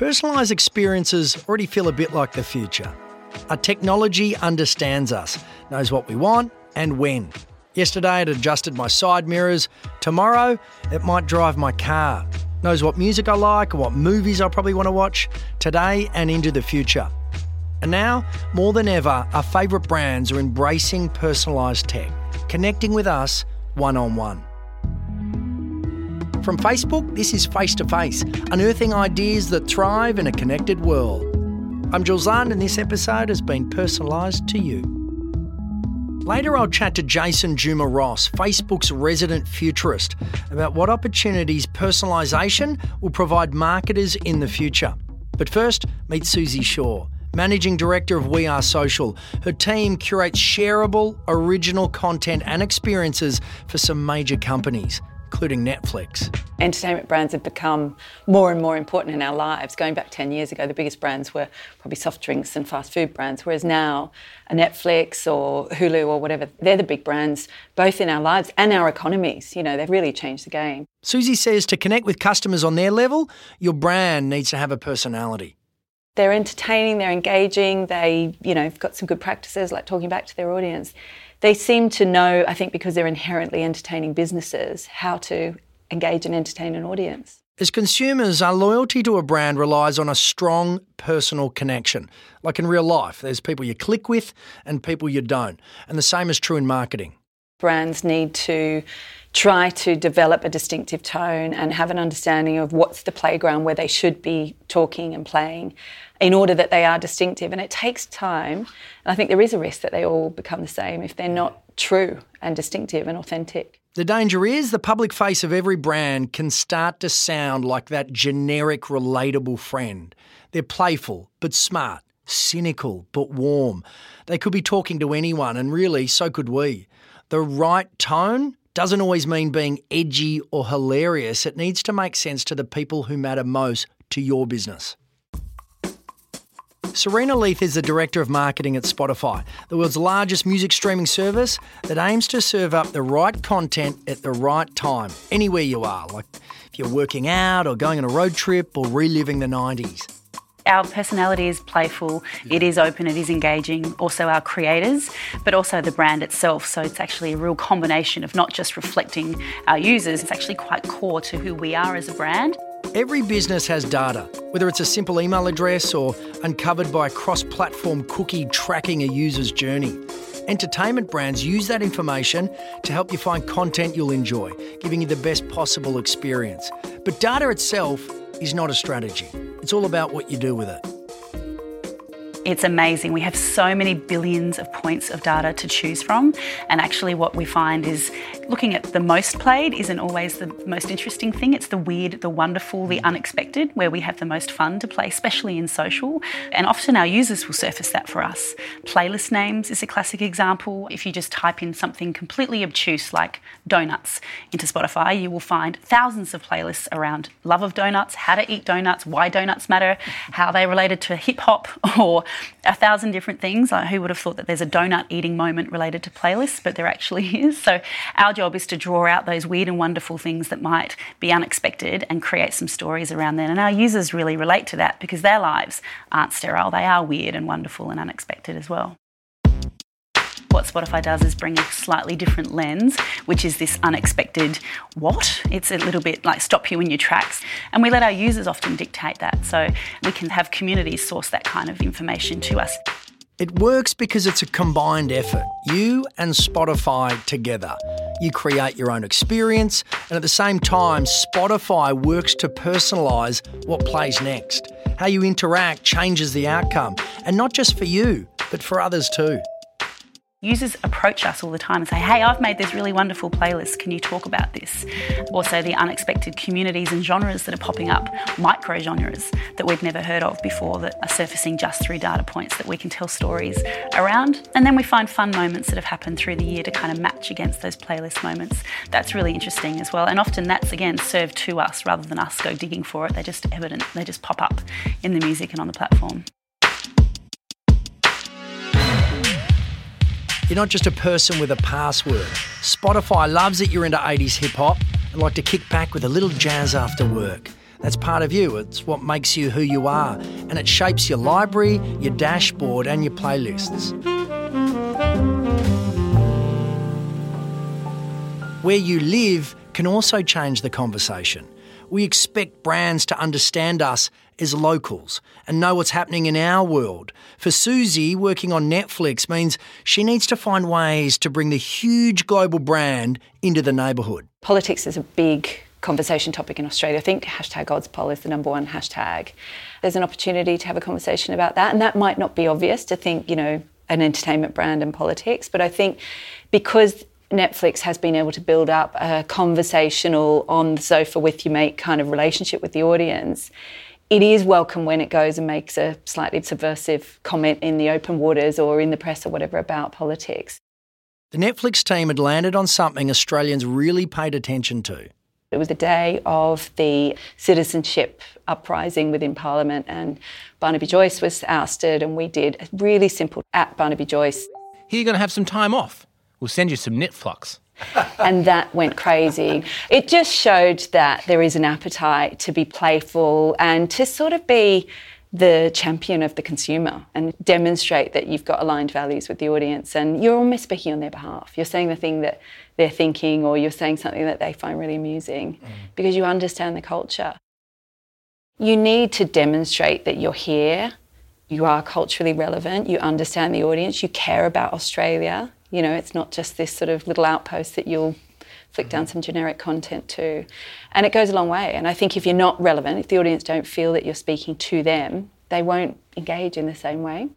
Personalised experiences already feel a bit like the future. Our technology understands us, knows what we want and when. Yesterday it adjusted my side mirrors. Tomorrow it might drive my car. Knows what music I like or what movies I probably want to watch today and into the future. And now, more than ever, our favourite brands are embracing personalised tech, connecting with us one on one. From Facebook, this is Face to Face, unearthing ideas that thrive in a connected world. I'm Jules Lund, and this episode has been personalised to you. Later, I'll chat to Jason Juma Ross, Facebook's resident futurist, about what opportunities personalisation will provide marketers in the future. But first, meet Suzie Shaw, Managing Director of We Are Social. Her team curates shareable, original content and experiences for some major companies including Netflix. Entertainment brands have become more and more important in our lives. Going back 10 years ago, the biggest brands were probably soft drinks and fast food brands, whereas now a Netflix or Hulu or whatever, they're the big brands both in our lives and our economies. You know, they've really changed the game. Suzie says to connect with customers on their level, your brand needs to have a personality they're entertaining, they're engaging, they, you know, have got some good practices like talking back to their audience they seem to know, I think, because they're inherently entertaining businesses, how to engage and entertain an audience. As consumers, our loyalty to a brand relies on a strong personal connection. Like in real life, there's people you click with and people you don't. And the same is true in marketing. Brands need to try to develop a distinctive tone and have an understanding of what's the playground where they should be talking and playing in order that they are distinctive. And it takes time. And I think there is a risk that they all become the same if they're not true and distinctive and authentic. The danger is the public face of every brand can start to sound like that generic, relatable friend. They're playful but smart, cynical but warm. They could be talking to anyone, and really, so could we. The right tone doesn't always mean being edgy or hilarious. It needs to make sense to the people who matter most to your business. Serena Leith is the Director of Marketing at Spotify, the world's largest music streaming service that aims to serve up the right content at the right time, anywhere you are, like if you're working out or going on a road trip or reliving the 90s. Our personality is playful, it is open, it is engaging, also our creators, but also the brand itself. So it's actually a real combination of not just reflecting our users, it's actually quite core to who we are as a brand. Every business has data, whether it's a simple email address or uncovered by cross platform cookie tracking a user's journey. Entertainment brands use that information to help you find content you'll enjoy, giving you the best possible experience. But data itself is not a strategy, it's all about what you do with it. It's amazing. We have so many billions of points of data to choose from. And actually, what we find is looking at the most played isn't always the most interesting thing. It's the weird, the wonderful, the unexpected where we have the most fun to play, especially in social. And often our users will surface that for us. Playlist names is a classic example. If you just type in something completely obtuse like donuts into Spotify, you will find thousands of playlists around love of donuts, how to eat donuts, why donuts matter, how they related to hip hop or a thousand different things. Like who would have thought that there's a donut eating moment related to playlists, but there actually is. So our job is to draw out those weird and wonderful things that might be unexpected and create some stories around that. And our users really relate to that because their lives aren't sterile. They are weird and wonderful and unexpected as well. What Spotify does is bring a slightly different lens, which is this unexpected what. It's a little bit like stop you in your tracks. And we let our users often dictate that. So we can have communities source that kind of information to us. It works because it's a combined effort. You and Spotify together. You create your own experience, and at the same time, Spotify works to personalise what plays next. How you interact changes the outcome, and not just for you, but for others too. Users approach us all the time and say, Hey, I've made this really wonderful playlist. Can you talk about this? Also, the unexpected communities and genres that are popping up, micro genres that we've never heard of before that are surfacing just through data points that we can tell stories around. And then we find fun moments that have happened through the year to kind of match against those playlist moments. That's really interesting as well. And often that's, again, served to us rather than us go digging for it. They're just evident, they just pop up in the music and on the platform. You're not just a person with a password. Spotify loves that you're into 80s hip hop and like to kick back with a little jazz after work. That's part of you. It's what makes you who you are. And it shapes your library, your dashboard, and your playlists. Where you live can also change the conversation. We expect brands to understand us as locals and know what's happening in our world. For Suzie, working on Netflix means she needs to find ways to bring the huge global brand into the neighbourhood. Politics is a big conversation topic in Australia. I think hashtag Auspol is the number one hashtag. There's an opportunity to have a conversation about that, and that might not be obvious to think, you know, an entertainment brand and politics, but I think because Netflix has been able to build up a conversational on the sofa with your mate kind of relationship with the audience. It is welcome when it goes and makes a slightly subversive comment in the open waters or in the press or whatever about politics. The Netflix team had landed on something Australians really paid attention to. It was the day of the citizenship uprising within Parliament, and Barnaby Joyce was ousted, and we did a really simple at Barnaby Joyce. Here you're going to have some time off. We'll send you some Netflix. and that went crazy. It just showed that there is an appetite to be playful and to sort of be the champion of the consumer and demonstrate that you've got aligned values with the audience and you're almost speaking on their behalf. You're saying the thing that they're thinking or you're saying something that they find really amusing mm. because you understand the culture. You need to demonstrate that you're here, you are culturally relevant, you understand the audience, you care about Australia. You know, it's not just this sort of little outpost that you'll flick down mm-hmm. some generic content to. And it goes a long way. And I think if you're not relevant, if the audience don't feel that you're speaking to them, they won't engage in the same way.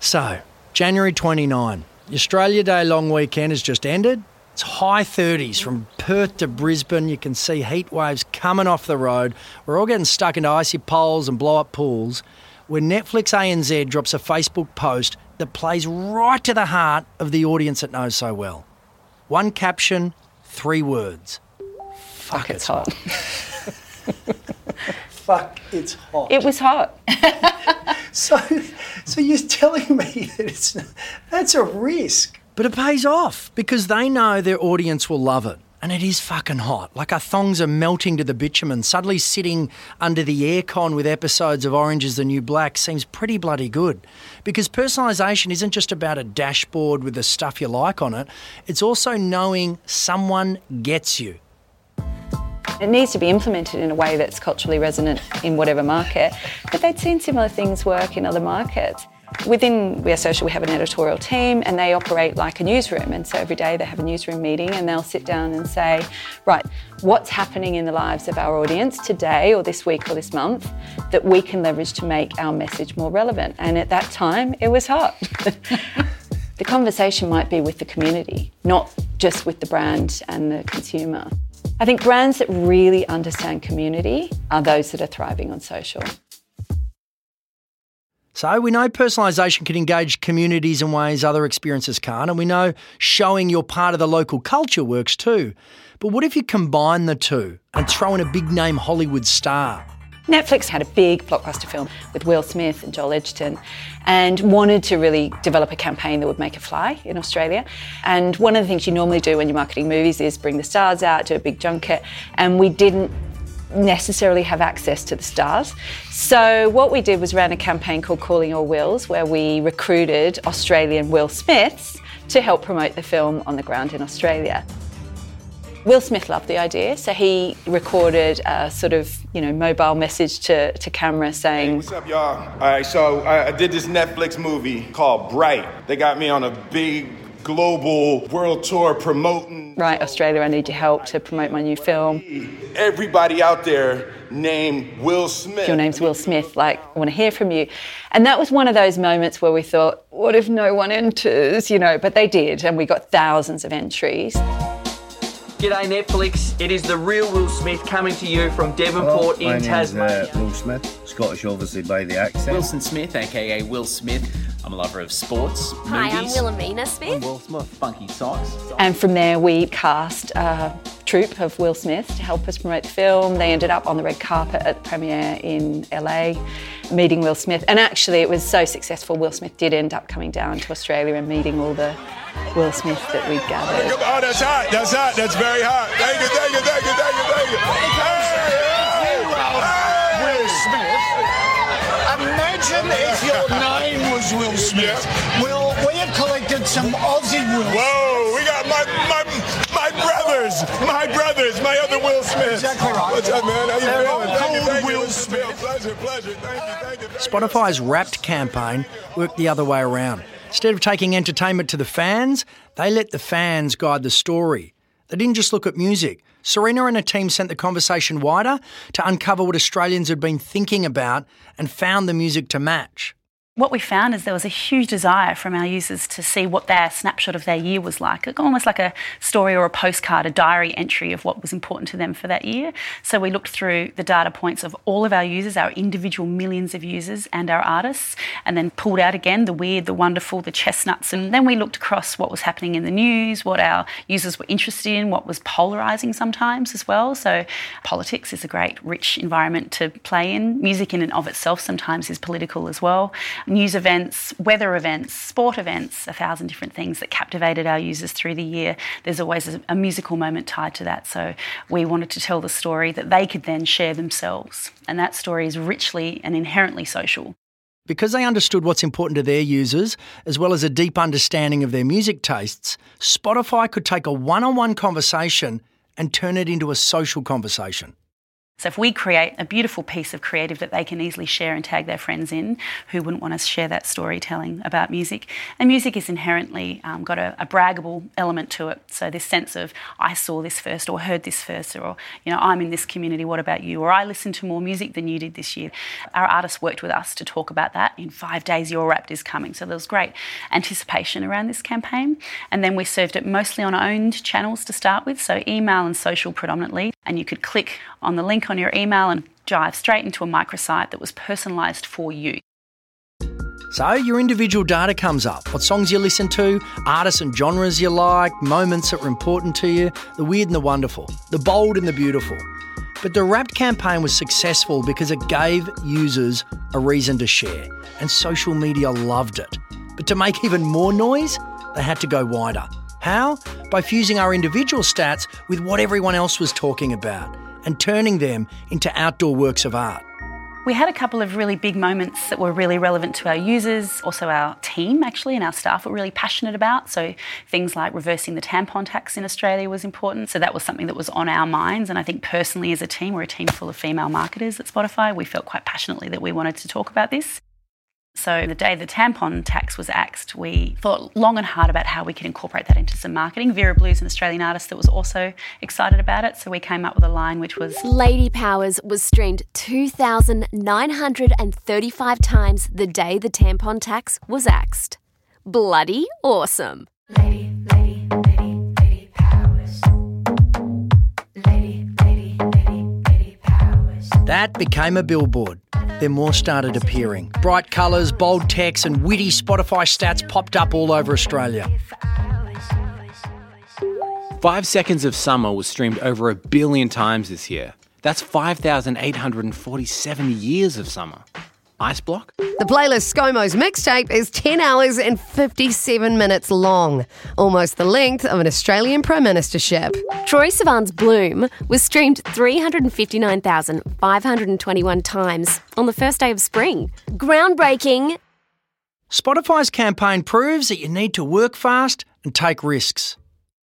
So, January 29, Australia Day long weekend has just ended. It's high 30s from Perth to Brisbane. You can see heat waves coming off the road. We're all getting stuck into icy poles and blow up pools. When Netflix ANZ drops a Facebook post that plays right to the heart of the audience it knows so well. One caption, three words. Fuck, Fuck it's hot. Fuck, it's hot. It was hot. so, so you're telling me that it's that's a risk, but it pays off because they know their audience will love it. And it is fucking hot. Like our thongs are melting to the bitumen. Suddenly sitting under the aircon with episodes of Orange is the New Black seems pretty bloody good. Because personalisation isn't just about a dashboard with the stuff you like on it, it's also knowing someone gets you. It needs to be implemented in a way that's culturally resonant in whatever market. But they'd seen similar things work in other markets. Within We Are Social, we have an editorial team and they operate like a newsroom. And so every day they have a newsroom meeting and they'll sit down and say, right, what's happening in the lives of our audience today or this week or this month that we can leverage to make our message more relevant? And at that time, it was hot. the conversation might be with the community, not just with the brand and the consumer. I think brands that really understand community are those that are thriving on social. So we know personalisation can engage communities in ways other experiences can't, and we know showing you're part of the local culture works too. But what if you combine the two and throw in a big name Hollywood star? Netflix had a big blockbuster film with Will Smith and Joel Edgerton and wanted to really develop a campaign that would make it fly in Australia. And one of the things you normally do when you're marketing movies is bring the stars out, do a big junket, and we didn't necessarily have access to the stars. So what we did was ran a campaign called Calling All Wills, where we recruited Australian Will Smiths to help promote the film on the ground in Australia. Will Smith loved the idea, so he recorded a sort of, you know, mobile message to, to camera saying, hey, What's up, y'all? All right, so I, I did this Netflix movie called Bright. They got me on a big global world tour promoting. Right, Australia, I need your help to promote my new film. Everybody out there named Will Smith. Your name's Will Smith, like, I want to hear from you. And that was one of those moments where we thought, what if no one enters, you know? But they did, and we got thousands of entries. G'day Netflix, it is the real Will Smith coming to you from Devonport Hello, in Tasmania. Uh, Will Smith, Scottish obviously by the accent. Wilson Smith, aka Will Smith. I'm a lover of sports, Hi, movies. I'm Wilhelmina Smith. I'm Will Smith. Funky socks. And from there, we cast a troupe of Will Smith to help us promote the film. They ended up on the red carpet at the premiere in LA, meeting Will Smith. And actually, it was so successful, Will Smith did end up coming down to Australia and meeting all the Will Smith that we'd gathered. Oh, that's hot. That's hot. That's very hot. Thank you, thank you, thank you, thank you, thank you. Some Aussie Will Whoa, we got my, my, my brothers, my brothers, my other Will Smiths. Exactly right. What's up, man? How you They're feeling? Thank you, thank. Will It's been a Smith. Pleasure, pleasure. Thank you, thank you. Spotify's Wrapped campaign worked the other way around. Instead of taking entertainment to the fans, they let the fans guide the story. They didn't just look at music. Serena and her team sent the conversation wider to uncover what Australians had been thinking about and found the music to match. What we found is there was a huge desire from our users to see what their snapshot of their year was like, almost like a story or a postcard, a diary entry of what was important to them for that year. So we looked through the data points of all of our users, our individual millions of users, and our artists, and then pulled out again the weird, the wonderful, the chestnuts. And then we looked across what was happening in the news, what our users were interested in, what was polarising sometimes as well. So politics is a great, rich environment to play in. Music in and of itself sometimes is political as well news events, weather events, sport events, a thousand different things that captivated our users through the year. There's always a, a, musical moment tied to that. So we wanted to tell the story that they could then share themselves. And that story is richly and inherently social. Because they understood what's important to their users, as well as a deep understanding of their music tastes, Spotify could take a one on one conversation and turn it into a social conversation. So if we create a beautiful piece of creative that they can easily share and tag their friends in, who wouldn't want to share that storytelling about music? And music is inherently um, got a, a, braggable element to it. So this sense of I saw this first, or heard this first, or you know I'm in this community. What about you? Or I listened to more music than you did this year. Our artists worked with us to talk about that. In five days, your Wrapped is coming. So there was great anticipation around this campaign. And then we served it mostly on owned channels to start with, so email and social predominantly. And you could click on the link on your email and dive straight into a microsite that was personalised for you. So your individual data comes up. What songs you listen to, artists and genres you like, moments that were important to you, the weird and the wonderful, the bold and the beautiful. But the Wrapped campaign was successful because it gave users a reason to share, and social media loved it. But to make even more noise, they had to go wider. How? By fusing our individual stats with what everyone else was talking about and turning them into outdoor works of art. We had a couple of really big moments that were really relevant to our users, also our team actually, and our staff were really passionate about. So things like reversing the tampon tax in Australia was important. So that was something that was on our minds. And I think personally, as a team, we're a team full of female marketers at Spotify. We felt quite passionately that we wanted to talk about this. So the day the tampon tax was axed, we thought long and hard about how we could incorporate that into some marketing. Vera Blue's an Australian artist that was also excited about it, so we came up with a line which was Lady Powers was streamed 2,935 times the day the tampon tax was axed. Bloody awesome. Lady, lady, lady, lady Powers. Lady, lady, lady, lady Powers. That became a billboard then more started appearing. Bright colours, bold text, and witty Spotify stats popped up all over Australia. Five Seconds of Summer was streamed over a billion times this year. That's 5,847 years of summer. Ice Block? The playlist ScoMo's mixtape is 10 hours and 57 minutes long, almost the length of an Australian Prime Ministership. Troye Sivan's Bloom was streamed 359,521 times on the first day of spring. Groundbreaking. Spotify's campaign proves that you need to work fast and take risks.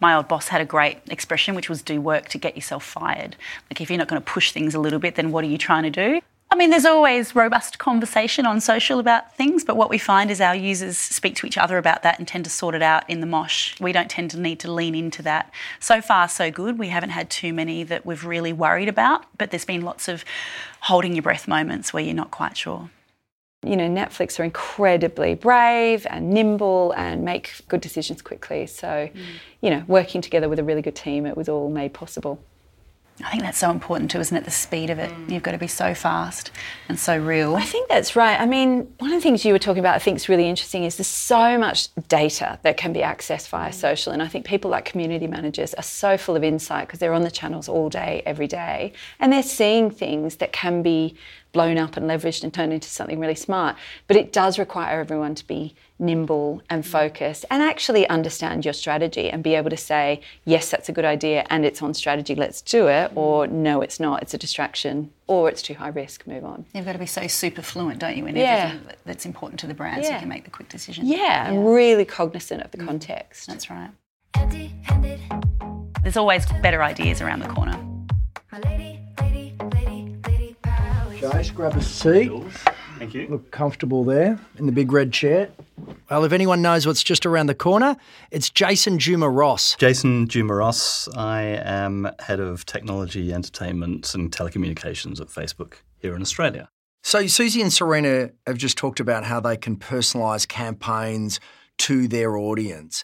My old boss had a great expression, which was do work to get yourself fired. Like, if you're not going to push things a little bit, then what are you trying to do? I mean, there's always robust conversation on social about things, but what we find is our users speak to each other about that and tend to sort it out in the mosh. We don't tend to need to lean into that. So far, so good. We haven't had too many that we've really worried about, but there's been lots of holding your breath moments where you're not quite sure. You know, Netflix are incredibly brave and nimble and make good decisions quickly. So, mm. you know, working together with a really good team, it was all made possible. I think that's so important too, isn't it? The speed of it. Mm. You've got to be so fast and so real. I think that's right. I mean, one of the things you were talking about I think is really interesting is there's so much data that can be accessed via mm. social. And I think people like community managers are so full of insight because they're on the channels all day, every day. And they're seeing things that can be blown up and leveraged and turned into something really smart. But it does require everyone to be nimble and focused and actually understand your strategy and be able to say, yes, that's a good idea and it's on strategy, let's do it, mm. or no, it's not, it's a distraction, or it's too high risk, move on. You've got to be so super fluent, don't you, in Yeah. everything that's important to the brand so you can make the quick decision. Yeah, and really cognizant of the mm. context. That's right. There's always better ideas around the corner. Jace, grab a seat. Thank you. Look comfortable there in the big red chair. Well, if anyone knows what's just around the corner, it's Jason Juma Ross. Jason Juma Ross. I am head of technology, entertainment, and telecommunications at Facebook here in Australia. So, Suzie and Serena have just talked about how they can personalise campaigns to their audience.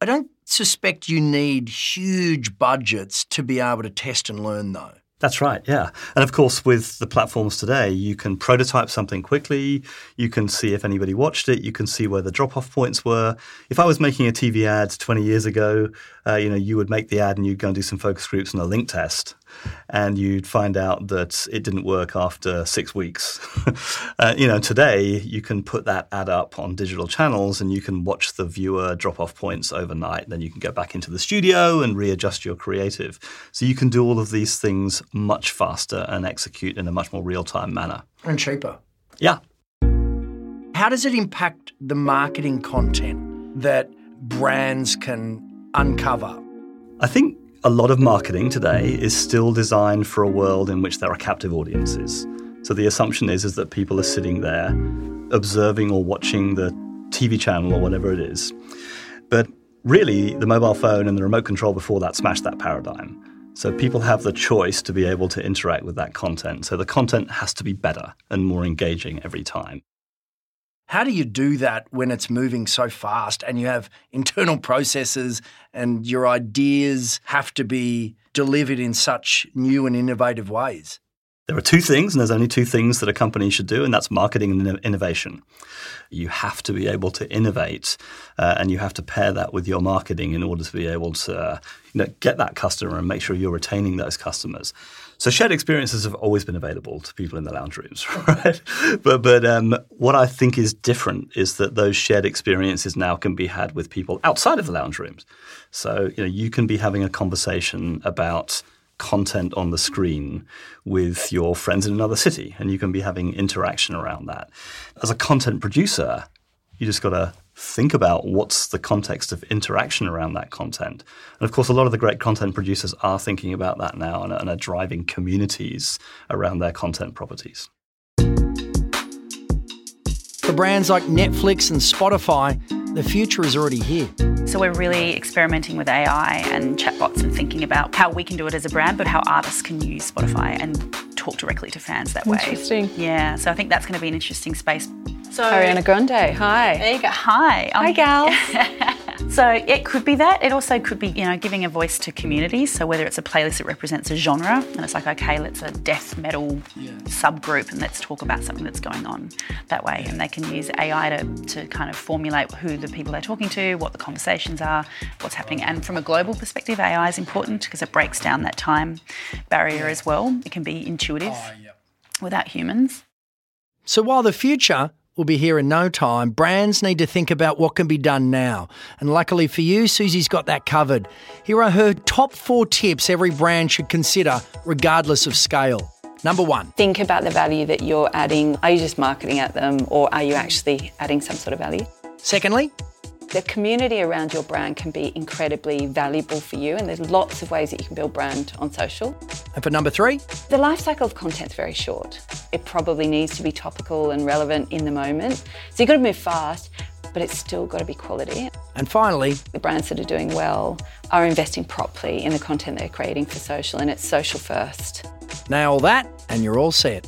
I don't suspect you need huge budgets to be able to test and learn, though. That's right, yeah. And of course, with the platforms today, you can prototype something quickly. You can see if anybody watched it. You can see where the drop-off points were. If I was making a TV ad 20 years ago, uh, you know, you would make the ad and you'd go and do some focus groups and a link test, and you'd find out that it didn't work after six weeks. uh, you know, today you can put that ad up on digital channels and you can watch the viewer drop-off points overnight. Then you can go back into the studio and readjust your creative. So you can do all of these things much faster and execute in a much more real-time manner. And cheaper. Yeah. How does it impact the marketing content that brands can uncover? I think a lot of marketing today is still designed for a world in which there are captive audiences. So the assumption is, is that people are sitting there observing or watching the TV channel or whatever it is. But really, the mobile phone and the remote control before that smashed that paradigm. So people have the choice to be able to interact with that content. So the content has to be better and more engaging every time. How do you do that when it's moving so fast and you have internal processes and your ideas have to be delivered in such new and innovative ways? There are two things, and there's only two things that a company should do, and that's marketing and innovation. You have to be able to innovate, uh, and you have to pair that with your marketing in order to be able to uh, you know, get that customer and make sure you're retaining those customers. So shared experiences have always been available to people in the lounge rooms, right? but but um, what I think is different is that those shared experiences now can be had with people outside of the lounge rooms. So you know you can be having a conversation about content on the screen with your friends in another city, and you can be having interaction around that. As a content producer, you just got to think about what's the context of interaction around that content. And of course, a lot of the great content producers are thinking about that now and, and are driving communities around their content properties. For brands like Netflix and Spotify, the future is already here. So we're really experimenting with AI and chatbots and thinking about how we can do it as a brand, but how artists can use Spotify and talk directly to fans that way. Interesting. Yeah, so I think that's going to be an interesting space. So Ariana Grande, hi. There you go. Hi. Um, hi, gal. So it could be that. It also could be, you know, giving a voice to communities. So whether it's a playlist that represents a genre, and it's like, okay, let's a death metal subgroup, and let's talk about something that's going on that way. And they can use AI to, to kind of formulate who the people they're talking to, what the conversations are, what's happening. And from a global perspective, AI is important because it breaks down that time barrier as well. It can be intuitive ah, without humans. So while the future will be here in no time, brands need to think about what can be done now. And luckily for you, Suzie's got that covered. Here are her top four tips every brand should consider, regardless of scale. Number one, Think about the value that you're adding. Are you just marketing at them or are you actually adding some sort of value? Secondly, the community around your brand can be incredibly valuable for you, and there's lots of ways that you can build brand on social. and for number three, The life cycle of content's very short. It probably needs to be topical and relevant in the moment. So you've got to move fast, but it's still got to be quality. and finally, The brands that are doing well are investing properly in the content they're creating for social, and it's social first. nail that and you're all set.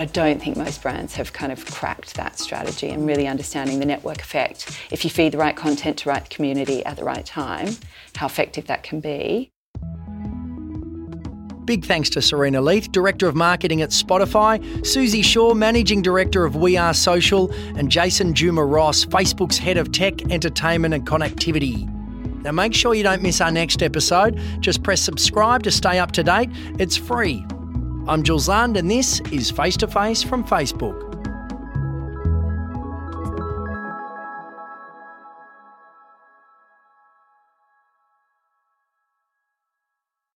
I don't think most brands have kind of cracked that strategy and really understanding the network effect. If you feed the right content to the right community at the right time, how effective that can be. Big thanks to Serena Leith, Director of Marketing at Spotify, Suzie Shaw, Managing Director of We Are Social, and Jason Juma Ross, Facebook's Head of Tech, Entertainment and Connectivity. Now make sure you don't miss our next episode. Just press subscribe to stay up to date. It's free. I'm Jules Lund, and this is Face to Face from Facebook.